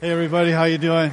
Hey everybody, how you doing?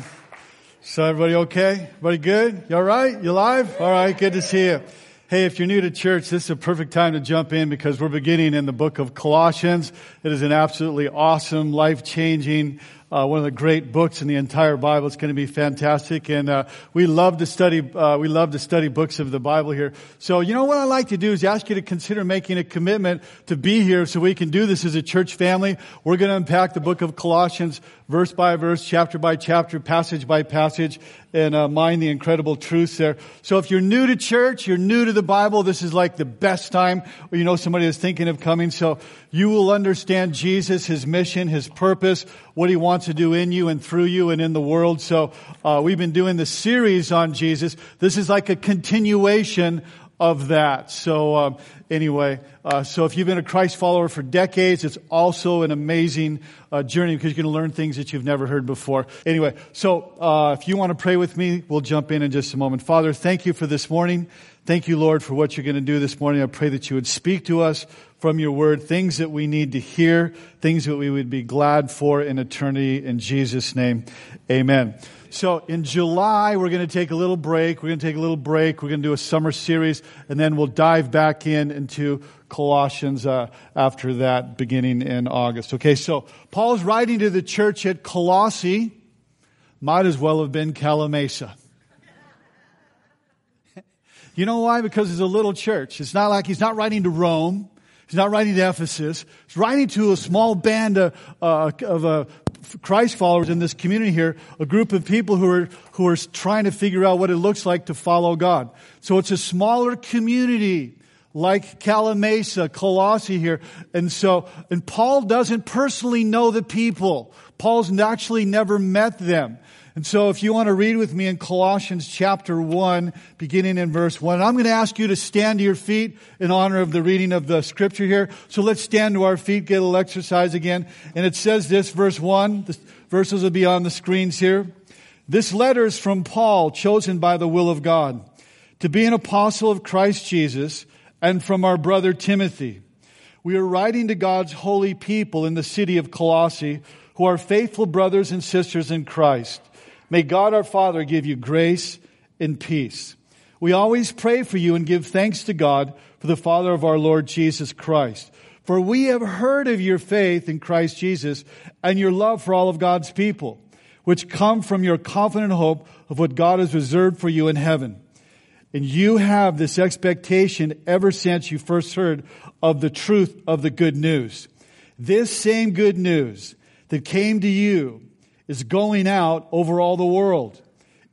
So everybody okay? Everybody good? You alright? You alive? Alright, good to see you. Hey, if you're new to church, this is a perfect time to jump in because we're beginning in the book of Colossians. It is an absolutely awesome, life-changing, uh, one of the great books in the entire Bible. It's going to be fantastic, and uh, we love to study. Uh, we love to study books of the Bible here. So, you know what I like to do is ask you to consider making a commitment to be here, so we can do this as a church family. We're going to unpack the book of Colossians verse by verse, chapter by chapter, passage by passage, and uh, mind the incredible truths there. So if you're new to church, you're new to the Bible, this is like the best time, or you know somebody is thinking of coming. So you will understand Jesus, His mission, His purpose, what He wants to do in you and through you and in the world. So uh, we've been doing the series on Jesus. This is like a continuation of that. So um, anyway, uh, so if you've been a Christ follower for decades, it's also an amazing uh, journey because you're going to learn things that you've never heard before. Anyway, so uh, if you want to pray with me, we'll jump in in just a moment. Father, thank you for this morning. Thank you, Lord, for what you're going to do this morning. I pray that you would speak to us from your word, things that we need to hear, things that we would be glad for in eternity. In Jesus' name, amen. So in July, we're going to take a little break. We're going to take a little break. We're going to do a summer series, and then we'll dive back in into Colossians uh, after that, beginning in August. Okay, so Paul's writing to the church at Colossae. Might as well have been Calimesa. you know why? Because it's a little church. It's not like he's not writing to Rome. He's not writing to Ephesus. He's writing to a small band of, uh, of uh, Christ followers in this community here, a group of people who are, who are trying to figure out what it looks like to follow God. So it's a smaller community like Calimesa, Colossae here. And so, and Paul doesn't personally know the people. Paul's actually never met them. And so if you want to read with me in Colossians chapter 1, beginning in verse 1, I'm going to ask you to stand to your feet in honor of the reading of the scripture here. So let's stand to our feet, get a little exercise again. And it says this, verse 1, the verses will be on the screens here. This letter is from Paul, chosen by the will of God, to be an apostle of Christ Jesus, and from our brother Timothy. We are writing to God's holy people in the city of Colossae, who are faithful brothers and sisters in Christ. May God our Father give you grace and peace. We always pray for you and give thanks to God for the Father of our Lord Jesus Christ. For we have heard of your faith in Christ Jesus and your love for all of God's people, which come from your confident hope of what God has reserved for you in heaven. And you have this expectation ever since you first heard of the truth of the good news. This same good news that came to you is going out over all the world.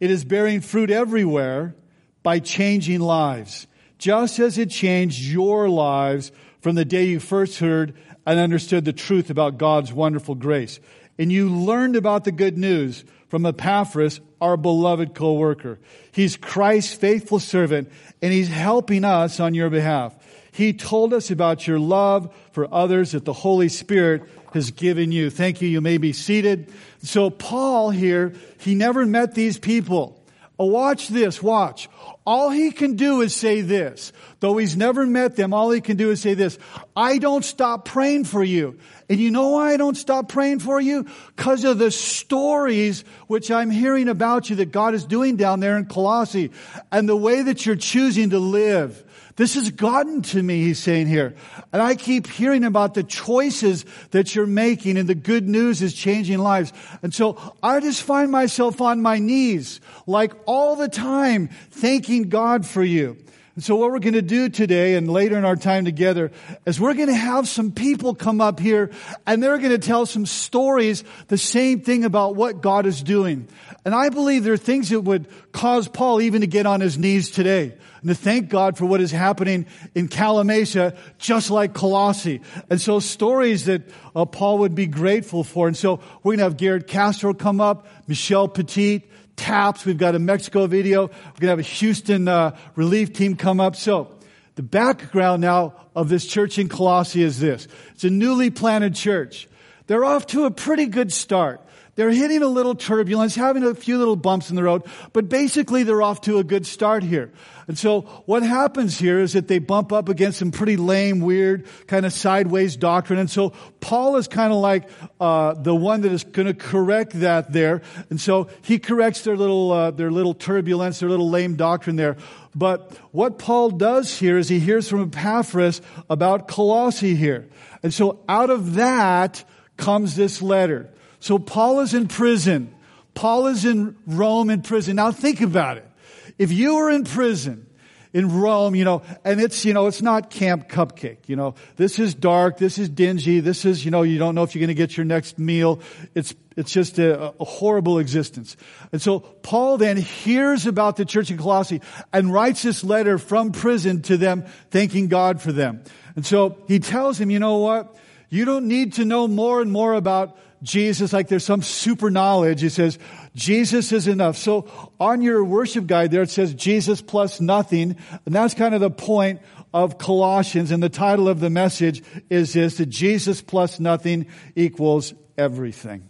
It is bearing fruit everywhere by changing lives, just as it changed your lives from the day you first heard and understood the truth about God's wonderful grace. And you learned about the good news from Epaphras, our beloved co-worker. He's Christ's faithful servant and he's helping us on your behalf. He told us about your love for others that the Holy Spirit has given you. Thank you. You may be seated. So Paul here, he never met these people. Oh, watch this, watch. All he can do is say this. Though he's never met them, all he can do is say this. I don't stop praying for you. And you know why I don't stop praying for you? Because of the stories which I'm hearing about you that God is doing down there in Colossae and the way that you're choosing to live this has gotten to me, he's saying here. And I keep hearing about the choices that you're making and the good news is changing lives. And so I just find myself on my knees, like all the time, thanking God for you. And so what we're going to do today and later in our time together is we're going to have some people come up here and they're going to tell some stories, the same thing about what God is doing. And I believe there are things that would cause Paul even to get on his knees today and to thank God for what is happening in Calimesa, just like Colossae. And so stories that uh, Paul would be grateful for. And so we're going to have Garrett Castro come up, Michelle Petit, taps. We've got a Mexico video. We're going to have a Houston uh, relief team come up. So the background now of this church in Colossae is this. It's a newly planted church. They're off to a pretty good start. They're hitting a little turbulence, having a few little bumps in the road, but basically they're off to a good start here. And so what happens here is that they bump up against some pretty lame, weird, kind of sideways doctrine. And so Paul is kind of like uh, the one that is going to correct that there. And so he corrects their little uh, their little turbulence, their little lame doctrine there. But what Paul does here is he hears from Epaphras about Colossae here. And so out of that comes this letter. So Paul is in prison. Paul is in Rome in prison. Now think about it. If you were in prison in Rome, you know, and it's, you know, it's not Camp Cupcake, you know, this is dark, this is dingy, this is, you know, you don't know if you're going to get your next meal. It's, it's just a, a, horrible existence. And so Paul then hears about the church in Colossae and writes this letter from prison to them, thanking God for them. And so he tells him, you know what? You don't need to know more and more about Jesus like there's some super knowledge. He says, Jesus is enough. So on your worship guide there, it says Jesus plus nothing. And that's kind of the point of Colossians. And the title of the message is this, that Jesus plus nothing equals everything.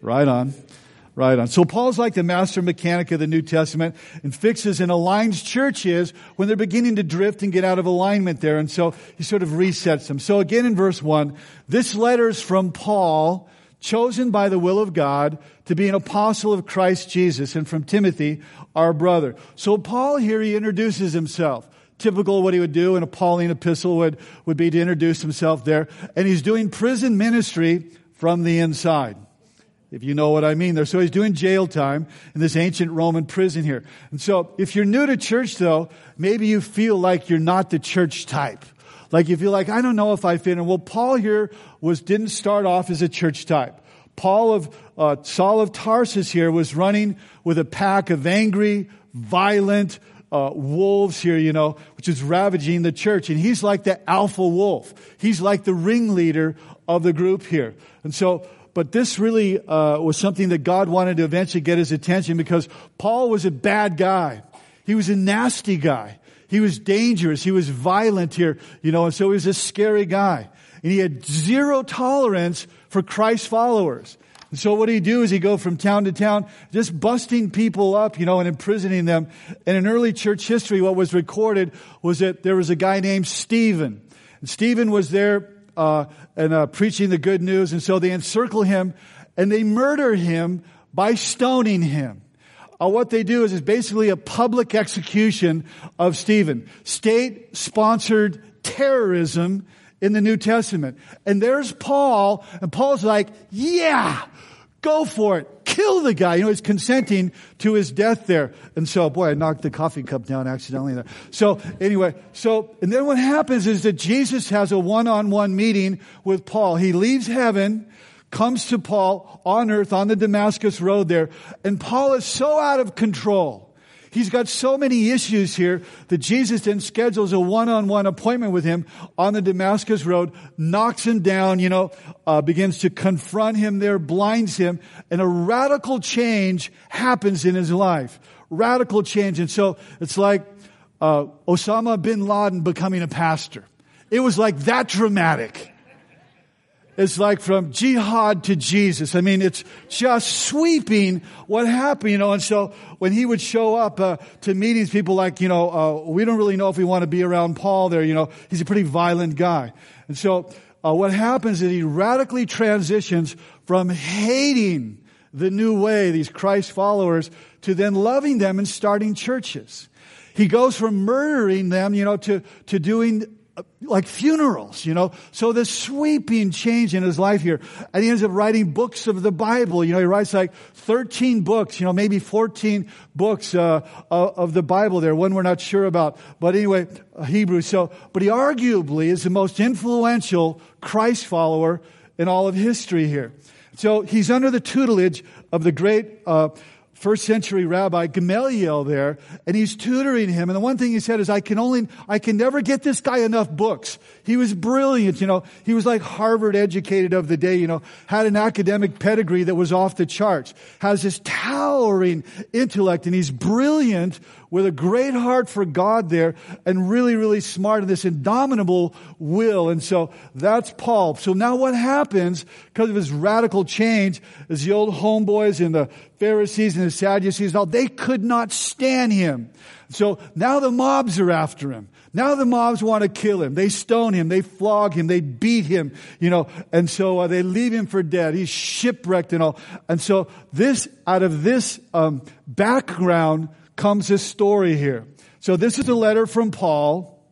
Right on. Right on. So Paul's like the master mechanic of the New Testament and fixes and aligns churches when they're beginning to drift and get out of alignment there. And so he sort of resets them. So again in verse one, this letter is from Paul chosen by the will of God to be an apostle of Christ Jesus, and from Timothy, our brother. So Paul here, he introduces himself. Typical what he would do in a Pauline epistle would, would be to introduce himself there. And he's doing prison ministry from the inside. If you know what I mean there. So he's doing jail time in this ancient Roman prison here. And so if you're new to church though, maybe you feel like you're not the church type. Like if you feel like, I don't know if I fit in. Well, Paul here was, didn't start off as a church type. Paul of, uh, Saul of Tarsus here was running with a pack of angry, violent, uh, wolves here, you know, which is ravaging the church. And he's like the alpha wolf. He's like the ringleader of the group here. And so, but this really uh, was something that God wanted to eventually get his attention because Paul was a bad guy. He was a nasty guy. He was dangerous. He was violent here, you know, and so he was a scary guy. And he had zero tolerance for Christ followers. And so what he do is he go from town to town, just busting people up, you know, and imprisoning them. And in early church history, what was recorded was that there was a guy named Stephen. And Stephen was there, uh, and, uh, preaching the good news. And so they encircle him and they murder him by stoning him uh, what they do is, is basically a public execution of Stephen. State sponsored terrorism in the New Testament. And there's Paul, and Paul's like, yeah, go for it. Kill the guy. You know, he's consenting to his death there. And so, boy, I knocked the coffee cup down accidentally there. So anyway, so, and then what happens is that Jesus has a one-on-one meeting with Paul. He leaves heaven, comes to Paul on earth on the Damascus road there. And Paul is so out of control. He's got so many issues here that Jesus then schedules a one-on-one appointment with him on the Damascus road, knocks him down, you know, uh, begins to confront him there, blinds him, and a radical change happens in his life. Radical change. And so it's like uh, Osama bin Laden becoming a pastor. It was like that dramatic. It's like from jihad to Jesus. I mean, it's just sweeping what happened, you know. And so when he would show up uh, to meetings, people like, you know, uh, we don't really know if we want to be around Paul there. You know, he's a pretty violent guy. And so uh, what happens is he radically transitions from hating the new way, these Christ followers, to then loving them and starting churches. He goes from murdering them, you know, to, to doing like funerals, you know. So this sweeping change in his life here. And he ends up writing books of the Bible. You know, he writes like 13 books, you know, maybe 14 books, uh, of the Bible there. One we're not sure about. But anyway, Hebrew. So, but he arguably is the most influential Christ follower in all of history here. So he's under the tutelage of the great, uh, first century rabbi Gamaliel there, and he's tutoring him. And the one thing he said is, I can only, I can never get this guy enough books. He was brilliant, you know. He was like Harvard educated of the day, you know, had an academic pedigree that was off the charts, has this towering intellect, and he's brilliant with a great heart for God there and really, really smart and this indomitable will. And so that's Paul. So now what happens because of his radical change is the old homeboys and the Pharisees and the Sadducees, all they could not stand him. So now the mobs are after him. Now the mobs want to kill him. They stone him. They flog him. They beat him, you know, and so uh, they leave him for dead. He's shipwrecked and all. And so this, out of this um, background, comes this story here. So this is a letter from Paul,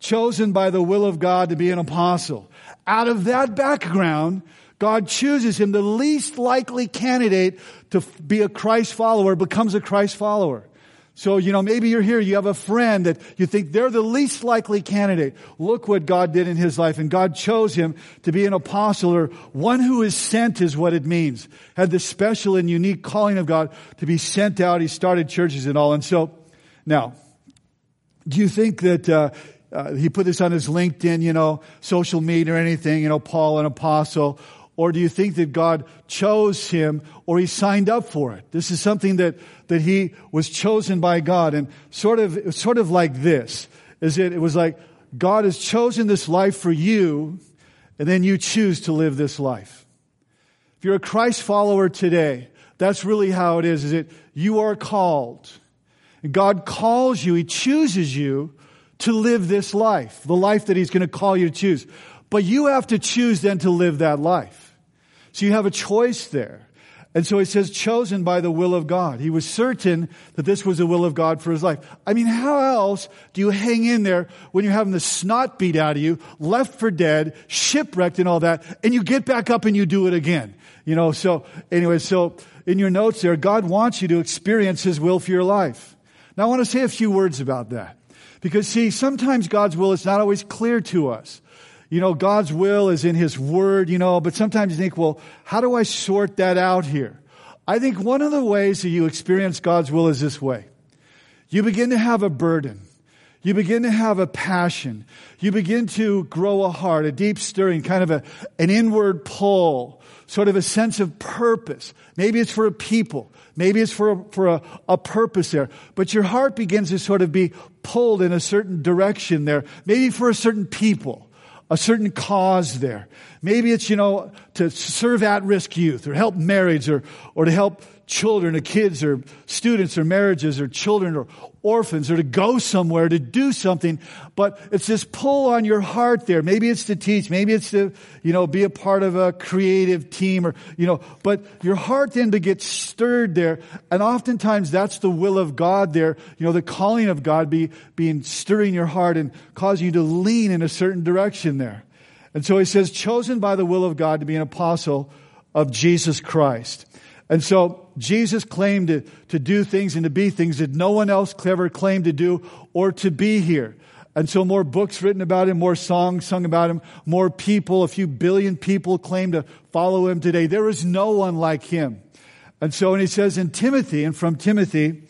chosen by the will of God to be an apostle. Out of that background, God chooses him, the least likely candidate to be a Christ follower, becomes a Christ follower. So, you know, maybe you're here, you have a friend that you think they're the least likely candidate. Look what God did in his life, and God chose him to be an apostle, or one who is sent is what it means. Had the special and unique calling of God to be sent out. He started churches and all. And so, now, do you think that, uh, uh, he put this on his LinkedIn, you know, social media or anything, you know, Paul, an apostle, or do you think that God chose him or he signed up for it? This is something that, that he was chosen by God and sort of, sort of like this. Is it, it was like, God has chosen this life for you and then you choose to live this life. If you're a Christ follower today, that's really how it is, is it you are called. And God calls you, He chooses you to live this life, the life that He's going to call you to choose. But you have to choose then to live that life. So you have a choice there. And so he says, chosen by the will of God. He was certain that this was the will of God for his life. I mean, how else do you hang in there when you're having the snot beat out of you, left for dead, shipwrecked and all that, and you get back up and you do it again? You know, so anyway, so in your notes there, God wants you to experience his will for your life. Now I want to say a few words about that. Because see, sometimes God's will is not always clear to us you know, God's will is in His Word, you know, but sometimes you think, well, how do I sort that out here? I think one of the ways that you experience God's will is this way. You begin to have a burden. You begin to have a passion. You begin to grow a heart, a deep stirring, kind of a, an inward pull, sort of a sense of purpose. Maybe it's for a people. Maybe it's for a, for a, a purpose there. But your heart begins to sort of be pulled in a certain direction there. Maybe for a certain people a certain cause there. Maybe it's, you know, to serve at-risk youth or help marriage or, or to help children or kids or students or marriages or children or orphans or to go somewhere to do something. But it's this pull on your heart there. Maybe it's to teach. Maybe it's to, you know, be a part of a creative team or, you know, but your heart then gets stirred there. And oftentimes that's the will of God there. You know, the calling of God be, being stirring your heart and causing you to lean in a certain direction there. And so he says, chosen by the will of God to be an apostle of Jesus Christ. And so Jesus claimed to, to do things and to be things that no one else ever claimed to do or to be here. And so more books written about him, more songs sung about him, more people, a few billion people claim to follow him today. There is no one like him. And so, and he says in Timothy, and from Timothy,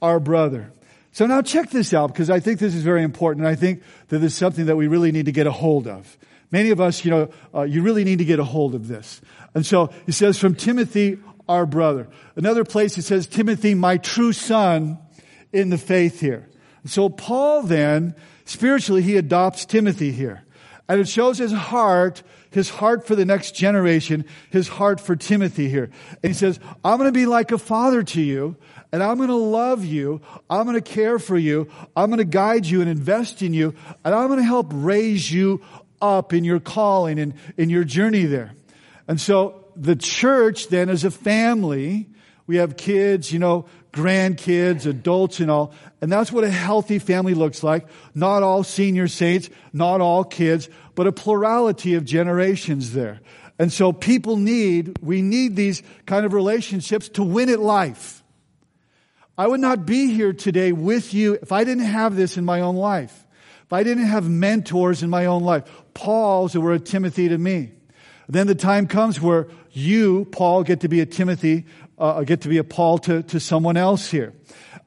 our brother. So now check this out because I think this is very important. And I think that this is something that we really need to get a hold of. Many of us, you know, uh, you really need to get a hold of this. And so he says from Timothy, our brother. Another place it says, Timothy, my true son in the faith here. So Paul then, spiritually, he adopts Timothy here. And it shows his heart, his heart for the next generation, his heart for Timothy here. And he says, I'm going to be like a father to you, and I'm going to love you. I'm going to care for you. I'm going to guide you and invest in you, and I'm going to help raise you up in your calling and in your journey there. And so the church then as a family, we have kids, you know, grandkids, adults and all. And that's what a healthy family looks like. Not all senior saints, not all kids, but a plurality of generations there. And so people need, we need these kind of relationships to win at life. I would not be here today with you if I didn't have this in my own life. If I didn't have mentors in my own life. Paul's who were a Timothy to me. Then the time comes where you, Paul, get to be a Timothy uh, get to be a Paul to, to someone else here.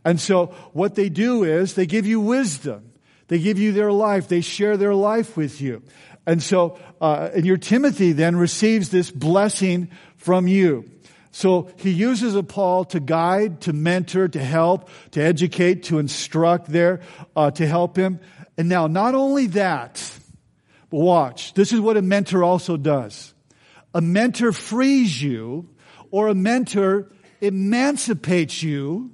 And so what they do is they give you wisdom. They give you their life. They share their life with you. And so, uh, and your Timothy then receives this blessing from you. So he uses a Paul to guide, to mentor, to help, to educate, to instruct there, uh, to help him. And now, not only that, but watch. This is what a mentor also does. A mentor frees you, or a mentor emancipates you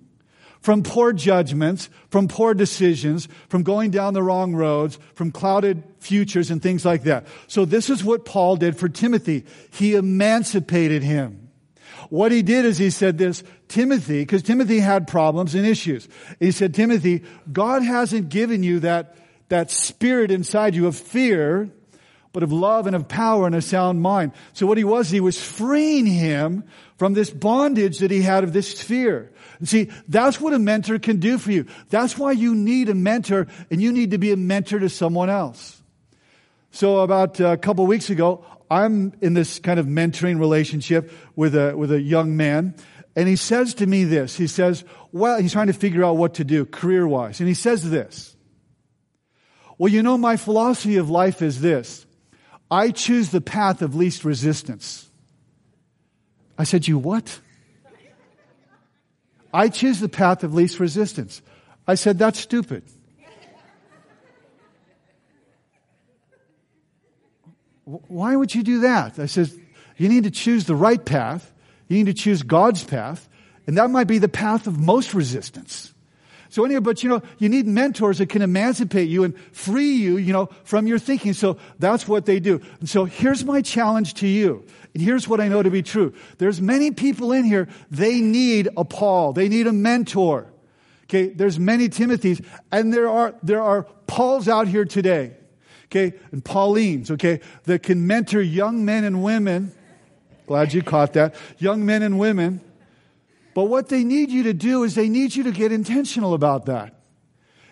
from poor judgments, from poor decisions, from going down the wrong roads, from clouded futures and things like that. So this is what Paul did for Timothy. He emancipated him. What he did is he said this, Timothy, because Timothy had problems and issues. He said, Timothy, God hasn't given you that, that spirit inside you of fear, but of love and of power and a sound mind. So what he was, he was freeing him from this bondage that he had of this fear. See, that's what a mentor can do for you. That's why you need a mentor and you need to be a mentor to someone else. So about uh, a couple weeks ago, I'm in this kind of mentoring relationship with a, with a young man. And he says to me this. He says, well, he's trying to figure out what to do career wise. And he says this. Well, you know, my philosophy of life is this. I choose the path of least resistance. I said, you what? I choose the path of least resistance. I said, that's stupid. Why would you do that? I said, you need to choose the right path. You need to choose God's path. And that might be the path of most resistance. So anyway, but you know, you need mentors that can emancipate you and free you, you know, from your thinking. So that's what they do. And so here's my challenge to you. And here's what I know to be true. There's many people in here, they need a Paul. They need a mentor. Okay. There's many Timothys and there are, there are Pauls out here today okay, and Paulines, okay, that can mentor young men and women. Glad you caught that. Young men and women. But what they need you to do is they need you to get intentional about that.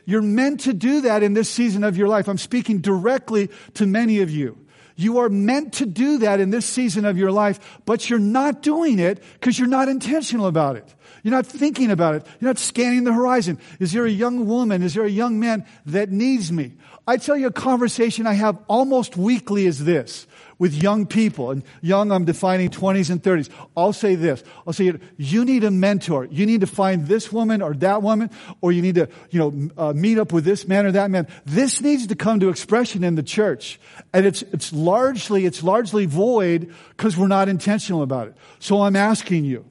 You're meant to do that in this season of your life. I'm speaking directly to many of you. You are meant to do that in this season of your life, but you're not doing it because you're not intentional about it. You're not thinking about it. You're not scanning the horizon. Is there a young woman? Is there a young man that needs me? I tell you a conversation I have almost weekly is this with young people. And young, I'm defining 20s and 30s. I'll say this. I'll say, you need a mentor. You need to find this woman or that woman, or you need to, you know, uh, meet up with this man or that man. This needs to come to expression in the church. And it's, it's largely, it's largely void because we're not intentional about it. So I'm asking you,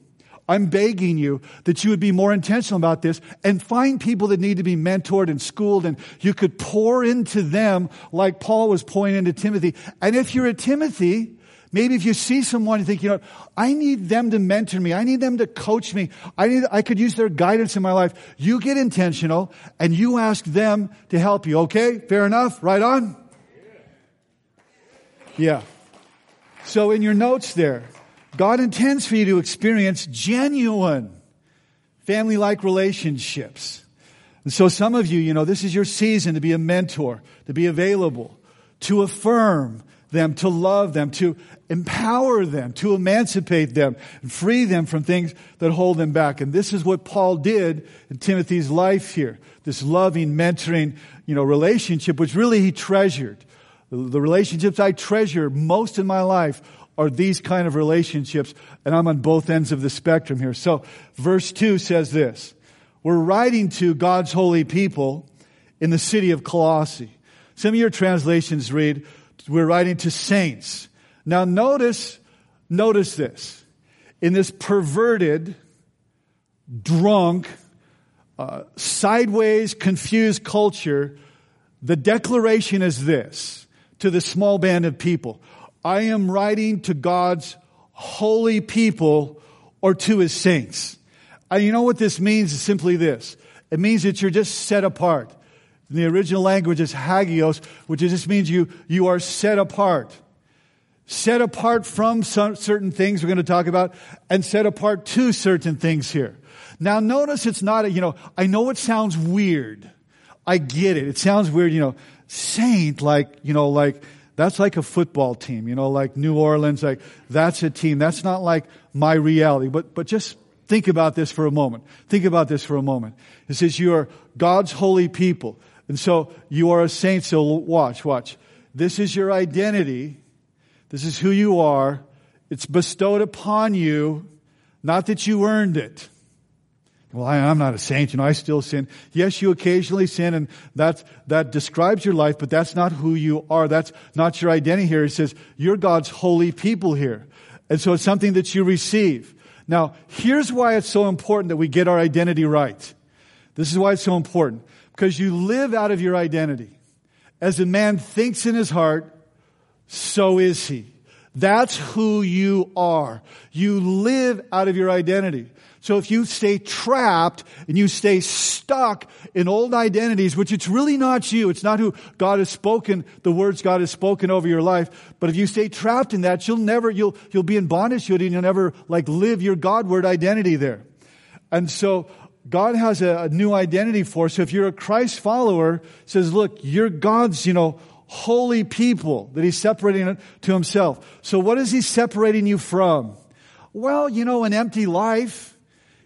I'm begging you that you would be more intentional about this and find people that need to be mentored and schooled and you could pour into them like Paul was pouring into Timothy. And if you're a Timothy, maybe if you see someone and think, you know, I need them to mentor me. I need them to coach me. I need, I could use their guidance in my life. You get intentional and you ask them to help you. Okay? Fair enough? Right on? Yeah. So in your notes there, God intends for you to experience genuine family like relationships. And so, some of you, you know, this is your season to be a mentor, to be available, to affirm them, to love them, to empower them, to emancipate them, and free them from things that hold them back. And this is what Paul did in Timothy's life here. This loving, mentoring, you know, relationship, which really he treasured. The relationships I treasure most in my life are these kind of relationships, and I'm on both ends of the spectrum here. So, verse 2 says this We're writing to God's holy people in the city of Colossae. Some of your translations read, We're writing to saints. Now, notice, notice this. In this perverted, drunk, uh, sideways, confused culture, the declaration is this to the small band of people I am writing to God's holy people or to his saints. And you know what this means is simply this. It means that you're just set apart. In the original language is hagios, which just means you, you are set apart. Set apart from some, certain things we're going to talk about and set apart to certain things here. Now notice it's not a, you know, I know it sounds weird. I get it. It sounds weird, you know, saint, like, you know, like, that's like a football team, you know, like New Orleans, like that's a team. That's not like my reality. But, but just Think about this for a moment. Think about this for a moment. It says you are God's holy people. And so you are a saint. So watch, watch. This is your identity. This is who you are. It's bestowed upon you, not that you earned it. Well, I, am not a saint, you know, I still sin. Yes, you occasionally sin and that's, that describes your life, but that's not who you are. That's not your identity here. It says, you're God's holy people here. And so it's something that you receive. Now, here's why it's so important that we get our identity right. This is why it's so important. Because you live out of your identity. As a man thinks in his heart, so is he. That's who you are. You live out of your identity. So if you stay trapped and you stay stuck in old identities, which it's really not you, it's not who God has spoken, the words God has spoken over your life, but if you stay trapped in that, you'll never, you'll, you'll be in bondage to it and you'll never like live your Godward identity there. And so God has a, a new identity for us. So if you're a Christ follower, says, look, you're God's, you know, holy people that he's separating to himself. So what is he separating you from? Well, you know, an empty life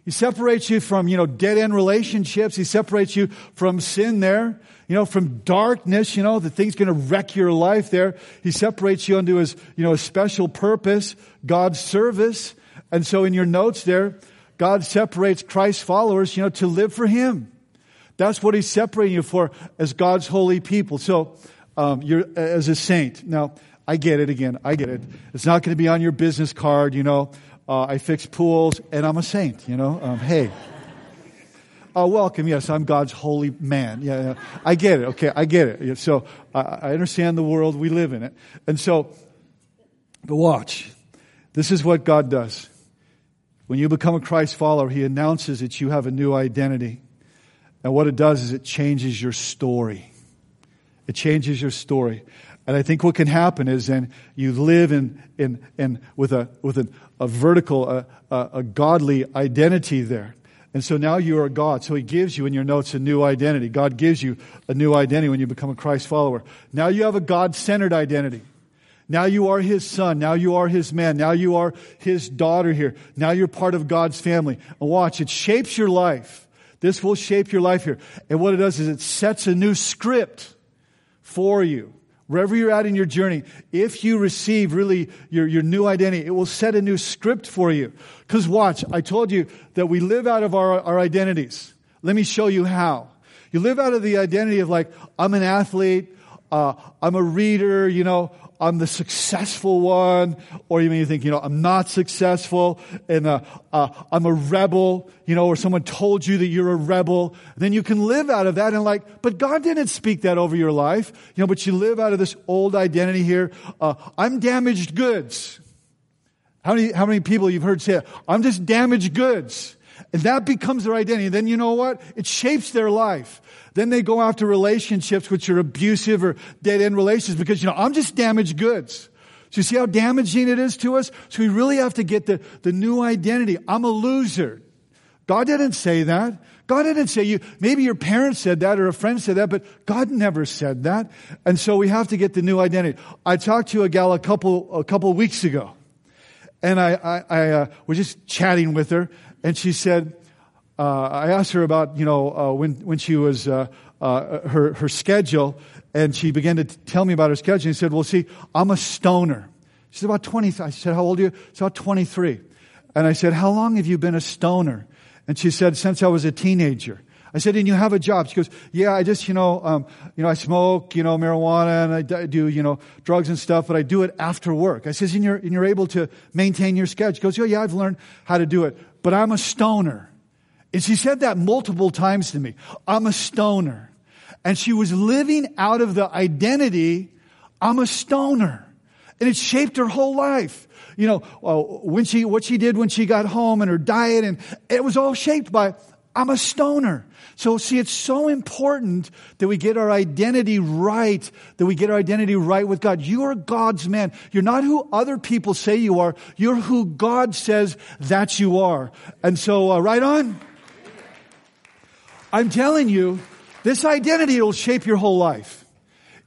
he separates you from, you know, dead end relationships. He separates you from sin there, you know, from darkness, you know, the thing's going to wreck your life there. He separates you unto his, you know, a special purpose, God's service. And so in your notes there, God separates Christ's followers, you know, to live for Him. That's what He's separating you for as God's holy people. So, um, you're as a saint. Now, I get it again. I get it. It's not going to be on your business card, you know. Uh, I fix pools, and I'm a saint, you know. Um, hey. Uh, welcome. Yes, I'm God's holy man. Yeah, yeah, I get it. Okay, I get it. So I, I understand the world we live in it. And so, but watch. This is what God does. When you become a Christ follower, He announces that you have a new identity. And what it does is it changes your story. It changes your story. And I think what can happen is then you live in, in, in with a, with an, a vertical, a, a, a godly identity there. And so now you are God. So He gives you in your notes a new identity. God gives you a new identity when you become a Christ follower. Now you have a God centered identity. Now you are His son. Now you are His man. Now you are His daughter here. Now you're part of God's family. And watch, it shapes your life. This will shape your life here. And what it does is it sets a new script for you wherever you're at in your journey, if you receive really your, your new identity, it will set a new script for you. Because watch, I told you that we live out of our, our identities. Let me show you how. You live out of the identity of like, I'm an athlete, uh, I'm a reader, you know, I'm the successful one, or you may think, you know, I'm not successful, and uh, uh, I'm a rebel, you know, or someone told you that you're a rebel. Then you can live out of that and like, but God didn't speak that over your life, you know, but you live out of this old identity here. Uh, I'm damaged goods. How many, how many people you've heard say, I'm just damaged goods? And that becomes their identity. Then you know what? It shapes their life. Then they go after relationships which are abusive or dead end relationships because, you know, I'm just damaged goods. So you see how damaging it is to us? So we really have to get the, the new identity. I'm a loser. God didn't say that. God didn't say you, maybe your parents said that or a friend said that, but God never said that. And so we have to get the new identity. I talked to a gal a couple, a couple weeks ago and I, I, I uh, was just chatting with her and she said, uh, I asked her about, you know, uh, when, when she was, uh, uh, her, her schedule, and she began to tell me about her schedule. And she said, well, see, I'm a stoner. She said, about 20. I said, how old are you? She's about 23. And I said, how long have you been a stoner? And she said, since I was a teenager. I said, and you have a job? She goes, yeah, I just, you know, um, you know, I smoke, you know, marijuana and I do, you know, drugs and stuff, but I do it after work. I says, and you're, and you're able to maintain your schedule? She goes, yeah, yeah, I've learned how to do it, but I'm a stoner. And she said that multiple times to me. I'm a stoner. And she was living out of the identity, I'm a stoner. And it shaped her whole life. You know, uh, when she, what she did when she got home and her diet and it was all shaped by, I'm a stoner. So see, it's so important that we get our identity right, that we get our identity right with God. You are God's man. You're not who other people say you are. You're who God says that you are. And so, uh, right on. I'm telling you, this identity will shape your whole life.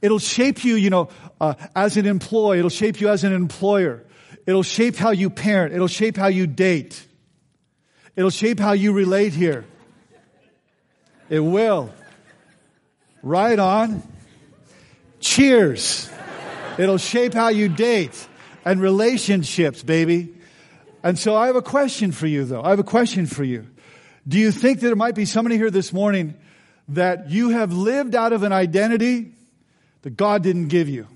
It'll shape you, you know, uh, as an employee. It'll shape you as an employer. It'll shape how you parent. It'll shape how you date. It'll shape how you relate here. It will. Right on. Cheers. It'll shape how you date and relationships, baby. And so I have a question for you though. I have a question for you. Do you think that there might be somebody here this morning that you have lived out of an identity that God didn't give you?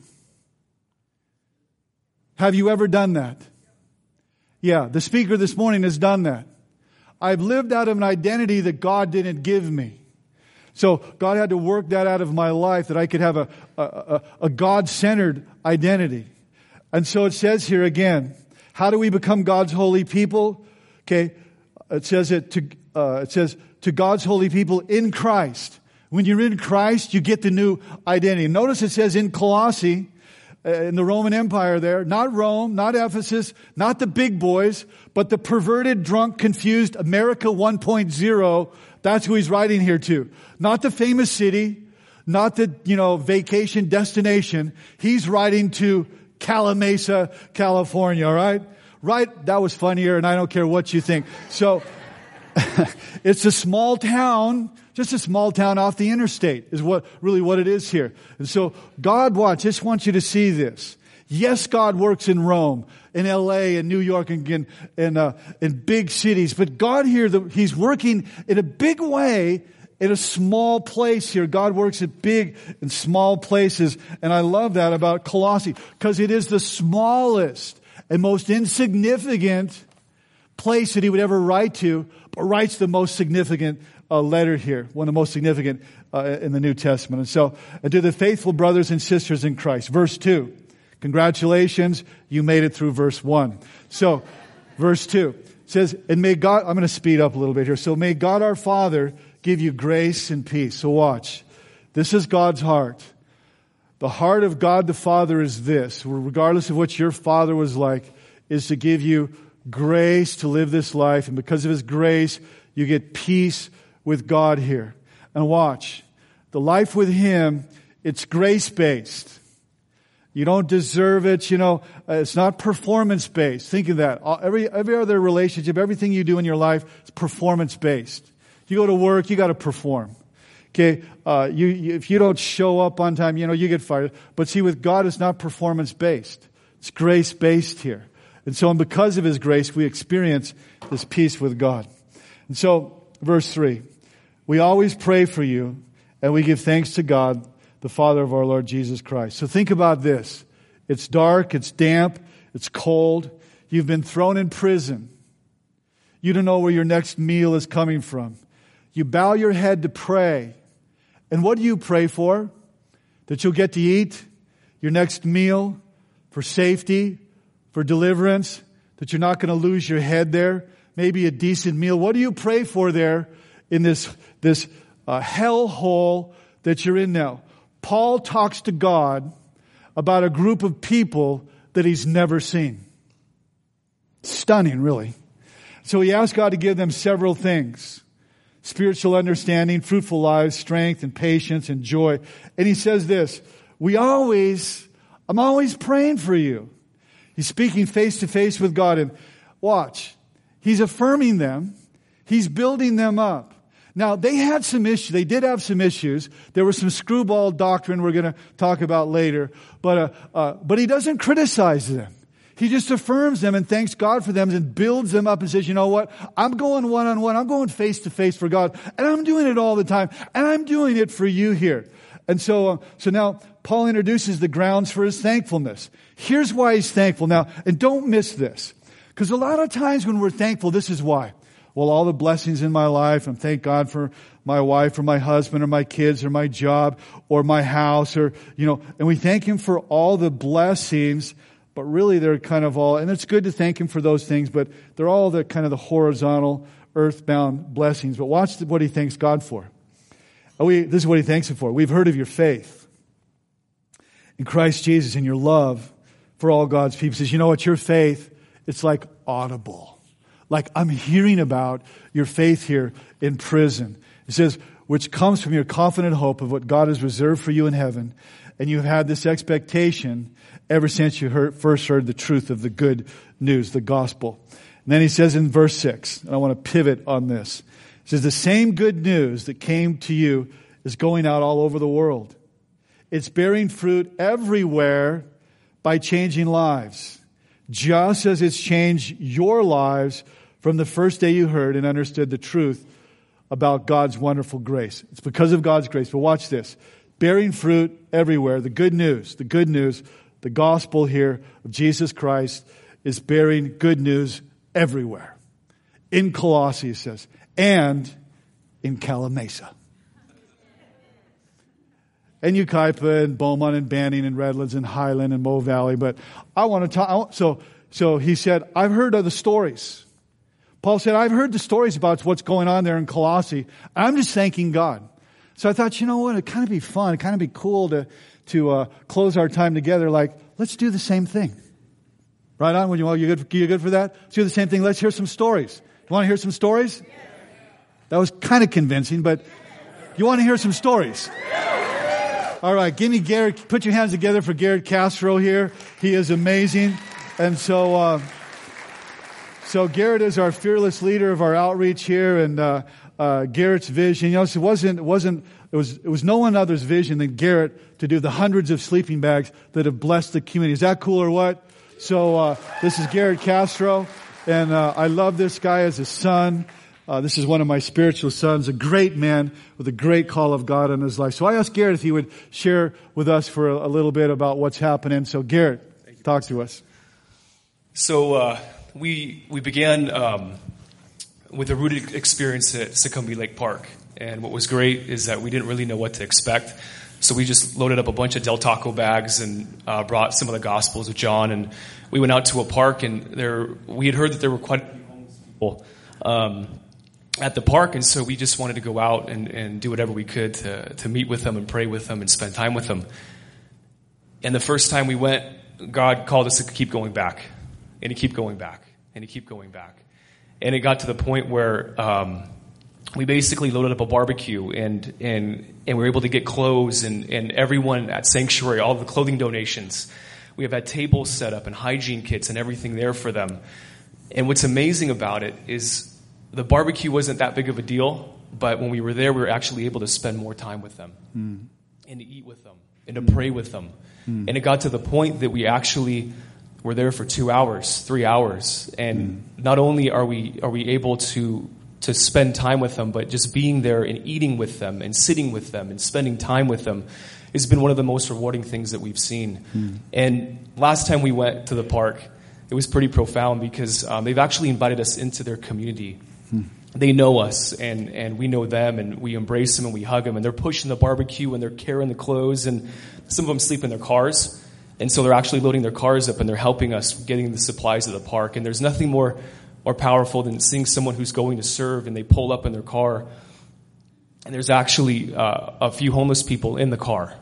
Have you ever done that? Yeah, the speaker this morning has done that. I've lived out of an identity that God didn't give me. So God had to work that out of my life that I could have a, a, a God-centered identity. And so it says here again, how do we become God's holy people? Okay, it says it to, uh, it says to God's holy people in Christ. When you're in Christ, you get the new identity. Notice it says in Colossae, Uh, in the Roman Empire there, not Rome, not Ephesus, not the big boys, but the perverted, drunk, confused America 1.0. That's who he's writing here to. Not the famous city, not the, you know, vacation destination. He's writing to Calimesa, California, all right? Right? That was funnier, and I don't care what you think. So, it's a small town, just a small town off the interstate is what, really what it is here. And so, God wants, just wants you to see this. Yes, God works in Rome, in LA, in New York, and in, in, uh, in big cities, but God here, the, He's working in a big way in a small place here. God works at big and small places. And I love that about Colossae because it is the smallest and most insignificant place that he would ever write to, but writes the most significant uh, letter here, one of the most significant uh, in the New Testament. And so, and to the faithful brothers and sisters in Christ. Verse 2. Congratulations, you made it through verse 1. So, verse 2 says, and may God, I'm going to speed up a little bit here. So may God our Father give you grace and peace. So watch. This is God's heart. The heart of God the Father is this, regardless of what your father was like, is to give you grace to live this life. And because of His grace, you get peace with God here. And watch. The life with Him, it's grace based. You don't deserve it. You know, uh, it's not performance based. Think of that. Every, every other relationship, everything you do in your life is performance based. You go to work, you got to perform. Okay, uh, you, you, if you don't show up on time, you know you get fired. But see, with God, it's not performance based; it's grace based here. And so, and because of His grace, we experience this peace with God. And so, verse three, we always pray for you, and we give thanks to God, the Father of our Lord Jesus Christ. So think about this: it's dark, it's damp, it's cold. You've been thrown in prison. You don't know where your next meal is coming from. You bow your head to pray. And what do you pray for? That you'll get to eat your next meal for safety, for deliverance, that you're not going to lose your head there, maybe a decent meal. What do you pray for there in this, this uh, hell hole that you're in now? Paul talks to God about a group of people that he's never seen. Stunning, really. So he asks God to give them several things spiritual understanding, fruitful lives, strength and patience and joy. And he says this, we always, I'm always praying for you. He's speaking face to face with God and watch. He's affirming them. He's building them up. Now, they had some issues. They did have some issues. There was some screwball doctrine we're going to talk about later. But, uh, uh, but he doesn't criticize them. He just affirms them and thanks God for them and builds them up and says, you know what? I'm going one on one. I'm going face to face for God and I'm doing it all the time and I'm doing it for you here. And so, uh, so now Paul introduces the grounds for his thankfulness. Here's why he's thankful now, and don't miss this. Because a lot of times when we're thankful, this is why. Well, all the blessings in my life, and thank God for my wife or my husband or my kids or my job or my house or, you know, and we thank Him for all the blessings but really they're kind of all, and it's good to thank Him for those things, but they're all the kind of the horizontal, earthbound blessings. But watch what He thanks God for. We, this is what He thanks Him for. We've heard of your faith in Christ Jesus and your love for all God's people. He says, you know what, your faith, it's like audible. Like I'm hearing about your faith here in prison. It says, which comes from your confident hope of what God has reserved for you in heaven. And you've had this expectation ever since you heard, first heard the truth of the good news, the gospel. And then he says in verse 6, and I want to pivot on this. He says, The same good news that came to you is going out all over the world. It's bearing fruit everywhere by changing lives, just as it's changed your lives from the first day you heard and understood the truth about God's wonderful grace. It's because of God's grace. But watch this bearing fruit everywhere. The good news, the good news, the gospel here of Jesus Christ is bearing good news everywhere. In Colossae, it says, and in Calimesa. And Yucaipa and Beaumont and Banning and Redlands and Highland and Moe Valley. But I want to talk. So, so he said, I've heard of the stories. Paul said, I've heard the stories about what's going on there in Colossae. I'm just thanking God. So I thought, you know what? It'd kind of be fun. It'd kind of be cool to, to uh, close our time together. Like, let's do the same thing. Right on? When you, you good, you good for that? Let's do the same thing. Let's hear some stories. You want to hear some stories? That was kind of convincing, but you want to hear some stories? All right, give me Garrett. Put your hands together for Garrett Castro here. He is amazing. And so, uh, so Garrett is our fearless leader of our outreach here, and uh, uh, Garrett's vision. You know, it wasn't, it wasn't, it was, it was no one other's vision than Garrett to do the hundreds of sleeping bags that have blessed the community. Is that cool or what? So uh, this is Garrett Castro, and uh, I love this guy as a son. Uh, this is one of my spiritual sons, a great man with a great call of God in his life. So I asked Garrett if he would share with us for a, a little bit about what's happening. So Garrett, talk to us. So uh, we we began um, with a rooted experience at Seccombe Lake Park, and what was great is that we didn't really know what to expect. So we just loaded up a bunch of Del Taco bags and uh, brought some of the Gospels of John, and we went out to a park, and there we had heard that there were quite a few homeless people um, at the park, and so we just wanted to go out and, and do whatever we could to to meet with them and pray with them and spend time with them. And the first time we went, God called us to keep going back, and to keep going back, and to keep going back, and it got to the point where. Um, we basically loaded up a barbecue and and and we were able to get clothes and and everyone at Sanctuary, all the clothing donations. We have had tables set up and hygiene kits and everything there for them. And what's amazing about it is the barbecue wasn't that big of a deal, but when we were there, we were actually able to spend more time with them mm. and to eat with them and to mm. pray with them. Mm. And it got to the point that we actually were there for two hours, three hours, and not only are we are we able to to spend time with them, but just being there and eating with them and sitting with them and spending time with them has been one of the most rewarding things that we've seen. Mm. And last time we went to the park, it was pretty profound because um, they've actually invited us into their community. Mm. They know us and, and we know them and we embrace them and we hug them and they're pushing the barbecue and they're carrying the clothes and some of them sleep in their cars. And so they're actually loading their cars up and they're helping us getting the supplies to the park. And there's nothing more more powerful than seeing someone who's going to serve and they pull up in their car. And there's actually uh, a few homeless people in the car.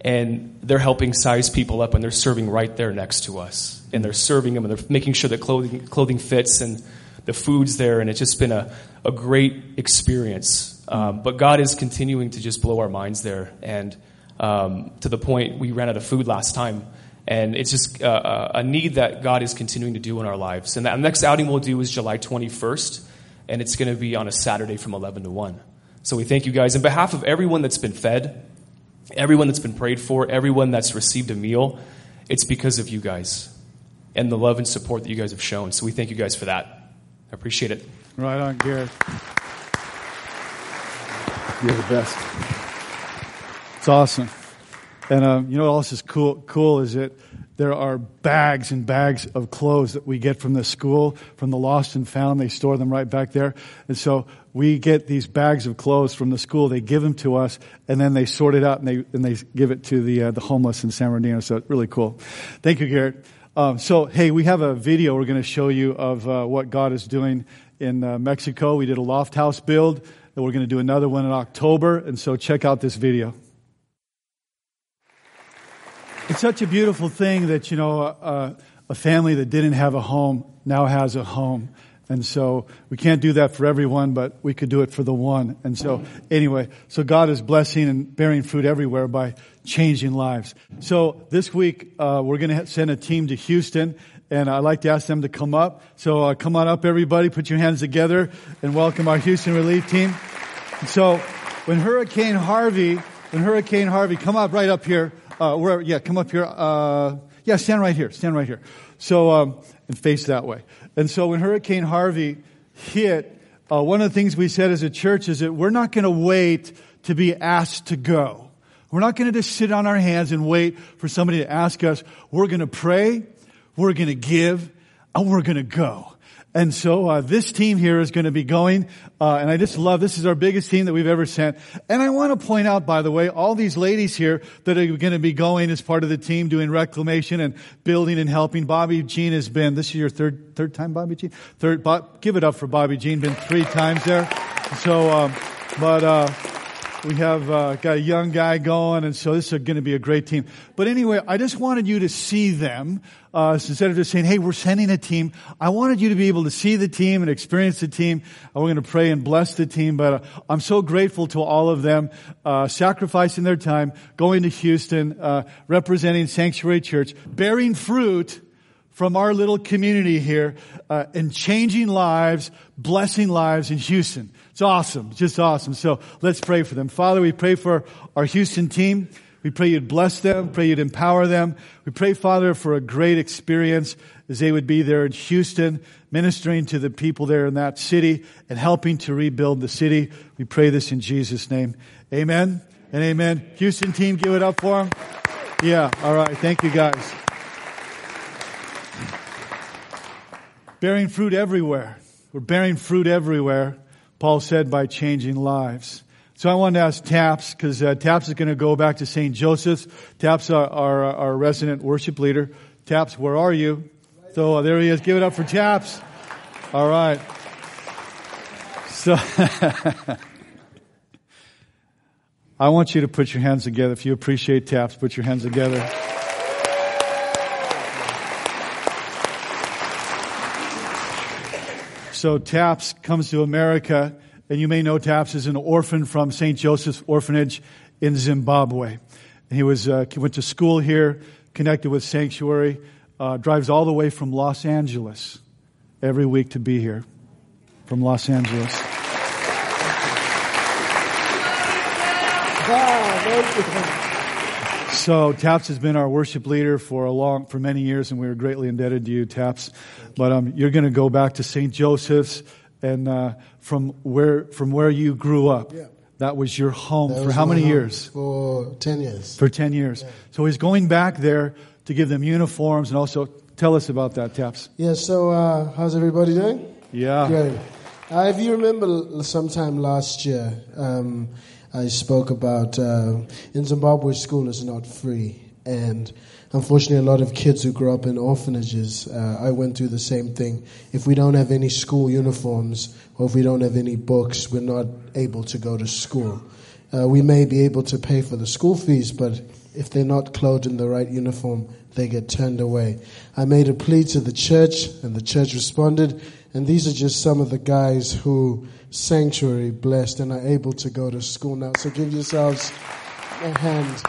And they're helping size people up and they're serving right there next to us. And they're serving them and they're making sure that clothing, clothing fits and the food's there. And it's just been a, a great experience. Um, but god is continuing to just blow our minds there. And um, to the point we ran out of food last time and it's just uh, a need that God is continuing to do in our lives. And the next outing we'll do is July 21st, and it's going to be on a Saturday from 11 to 1. So we thank you guys. In behalf of everyone that's been fed, everyone that's been prayed for, everyone that's received a meal, it's because of you guys and the love and support that you guys have shown. So we thank you guys for that. I appreciate it. Right on, Garrett. You're the best. It's awesome. And um, you know what else is cool? Cool is that there are bags and bags of clothes that we get from the school, from the lost and found. They store them right back there. And so we get these bags of clothes from the school. They give them to us, and then they sort it out and they and they give it to the uh, the homeless in San Bernardino. So it's really cool. Thank you, Garrett. Um, so hey, we have a video we're going to show you of uh, what God is doing in uh, Mexico. We did a loft house build, and we're going to do another one in October. And so check out this video. It's such a beautiful thing that, you know, uh, a family that didn't have a home now has a home. And so we can't do that for everyone, but we could do it for the one. And so anyway, so God is blessing and bearing fruit everywhere by changing lives. So this week, uh, we're going to send a team to Houston and I'd like to ask them to come up. So uh, come on up, everybody. Put your hands together and welcome our Houston relief team. And so when Hurricane Harvey, when Hurricane Harvey, come up right up here. Uh, where, yeah, come up here. Uh, yeah, stand right here. Stand right here. So um, and face that way. And so when Hurricane Harvey hit, uh, one of the things we said as a church is that we're not going to wait to be asked to go. We're not going to just sit on our hands and wait for somebody to ask us. We're going to pray, we're going to give, and we're going to go. And so uh, this team here is going to be going, uh, and I just love this is our biggest team that we've ever sent. And I want to point out, by the way, all these ladies here that are going to be going as part of the team doing reclamation and building and helping. Bobby Jean has been this is your third third time, Bobby Jean. Third, Bob, give it up for Bobby Jean. Been three times there. So, um, but. Uh, we have uh, got a young guy going, and so this is going to be a great team. But anyway, I just wanted you to see them uh, so instead of just saying, "Hey, we're sending a team." I wanted you to be able to see the team and experience the team. And we're going to pray and bless the team. But uh, I'm so grateful to all of them uh, sacrificing their time, going to Houston, uh, representing Sanctuary Church, bearing fruit from our little community here uh, and changing lives, blessing lives in Houston. It's awesome. Just awesome. So let's pray for them. Father, we pray for our Houston team. We pray you'd bless them, pray you'd empower them. We pray, Father, for a great experience as they would be there in Houston, ministering to the people there in that city and helping to rebuild the city. We pray this in Jesus' name. Amen and amen. Houston team, give it up for them. Yeah, all right. Thank you guys. Bearing fruit everywhere. We're bearing fruit everywhere. Paul said by changing lives. So I wanted to ask Taps, because uh, Taps is going to go back to St. Joseph's. Taps, our, our, our, resident worship leader. Taps, where are you? So uh, there he is. Give it up for Taps. All right. So I want you to put your hands together. If you appreciate Taps, put your hands together. So Taps comes to America, and you may know Taps is an orphan from St. Joseph's Orphanage in Zimbabwe. And he was uh, he went to school here, connected with Sanctuary, uh, drives all the way from Los Angeles every week to be here, from Los Angeles. So Taps has been our worship leader for a long, for many years, and we are greatly indebted to you, Taps. But um, you're going to go back to St. Joseph's, and uh, from where from where you grew up. Yeah. That was your home That for how many years? For 10 years. For ten years. So he's going back there to give them uniforms, and also tell us about that, Taps. Yeah, so uh, how's everybody doing? Yeah. Great. Uh, if you remember sometime last year, um, I spoke about uh, in Zimbabwe, school is not free. And unfortunately, a lot of kids who grow up in orphanages, uh, I went through the same thing. If we don't have any school uniforms or if we don't have any books, we're not able to go to school. Uh, we may be able to pay for the school fees, but if they're not clothed in the right uniform, they get turned away. I made a plea to the church, and the church responded. And these are just some of the guys who Sanctuary blessed and are able to go to school now. So give yourselves a hand.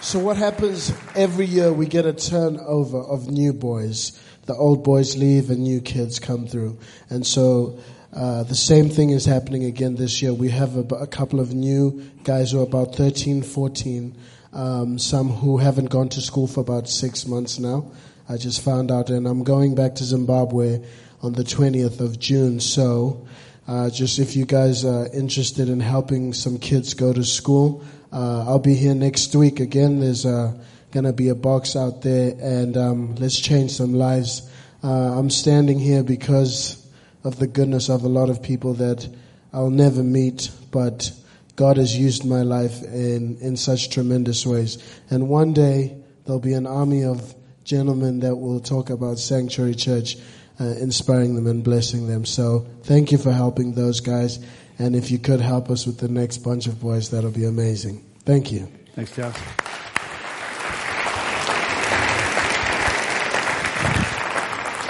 So what happens every year? We get a turnover of new boys. The old boys leave and new kids come through. And so uh, the same thing is happening again this year. We have a, a couple of new guys who are about 13, 14. Um, some who haven't gone to school for about six months now. I just found out, and I'm going back to Zimbabwe on the 20th of June. So, uh, just if you guys are interested in helping some kids go to school, uh, I'll be here next week again. There's uh, going to be a box out there, and um, let's change some lives. Uh, I'm standing here because of the goodness of a lot of people that I'll never meet, but God has used my life in, in such tremendous ways. And one day there'll be an army of gentlemen that will talk about Sanctuary Church, uh, inspiring them and blessing them. So thank you for helping those guys. And if you could help us with the next bunch of boys, that'll be amazing. Thank you. Thanks, Taps.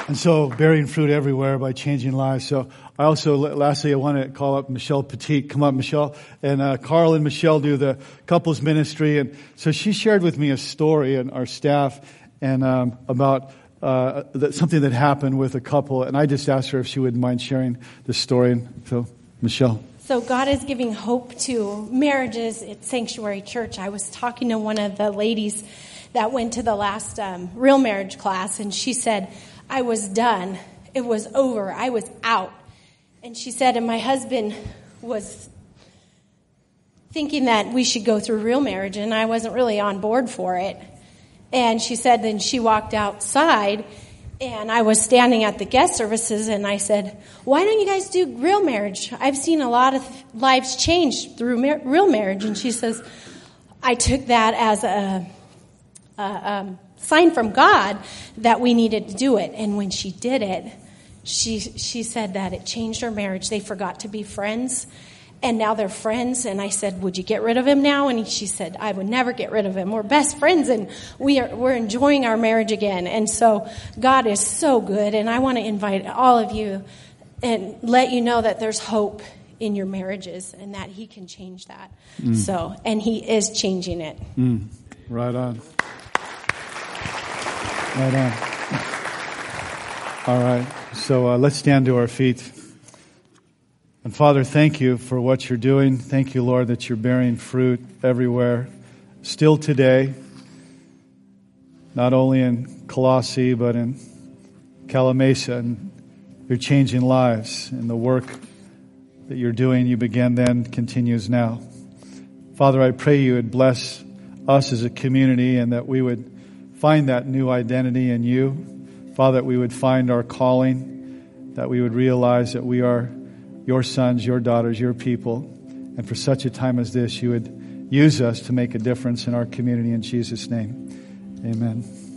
And so bearing fruit everywhere by changing lives. So I also, lastly, I want to call up Michelle Petit. Come up, Michelle. And uh, Carl and Michelle do the couples ministry. And so she shared with me a story and our staff and um, about uh, that, something that happened with a couple. And I just asked her if she wouldn't mind sharing the story. And so, Michelle. So God is giving hope to marriages at Sanctuary Church. I was talking to one of the ladies that went to the last um, real marriage class, and she said, I was done. It was over. I was out. And she said, and my husband was thinking that we should go through real marriage, and I wasn't really on board for it. And she said, then she walked outside, and I was standing at the guest services, and I said, Why don't you guys do real marriage? I've seen a lot of lives change through mar- real marriage. And she says, I took that as a, a um, sign from God that we needed to do it. And when she did it, she, she said that it changed her marriage. They forgot to be friends, and now they're friends. And I said, "Would you get rid of him now?" And she said, "I would never get rid of him. We're best friends, and we are we're enjoying our marriage again." And so God is so good, and I want to invite all of you and let you know that there's hope in your marriages and that He can change that. Mm. So, and He is changing it. Mm. Right on. Right on. All right. So uh, let's stand to our feet. And Father, thank you for what you're doing. Thank you, Lord, that you're bearing fruit everywhere, still today, not only in Colossae, but in Calimesa. And you're changing lives. And the work that you're doing, you began then, continues now. Father, I pray you would bless us as a community and that we would find that new identity in you. Father, that we would find our calling, that we would realize that we are your sons, your daughters, your people. And for such a time as this, you would use us to make a difference in our community in Jesus' name. Amen.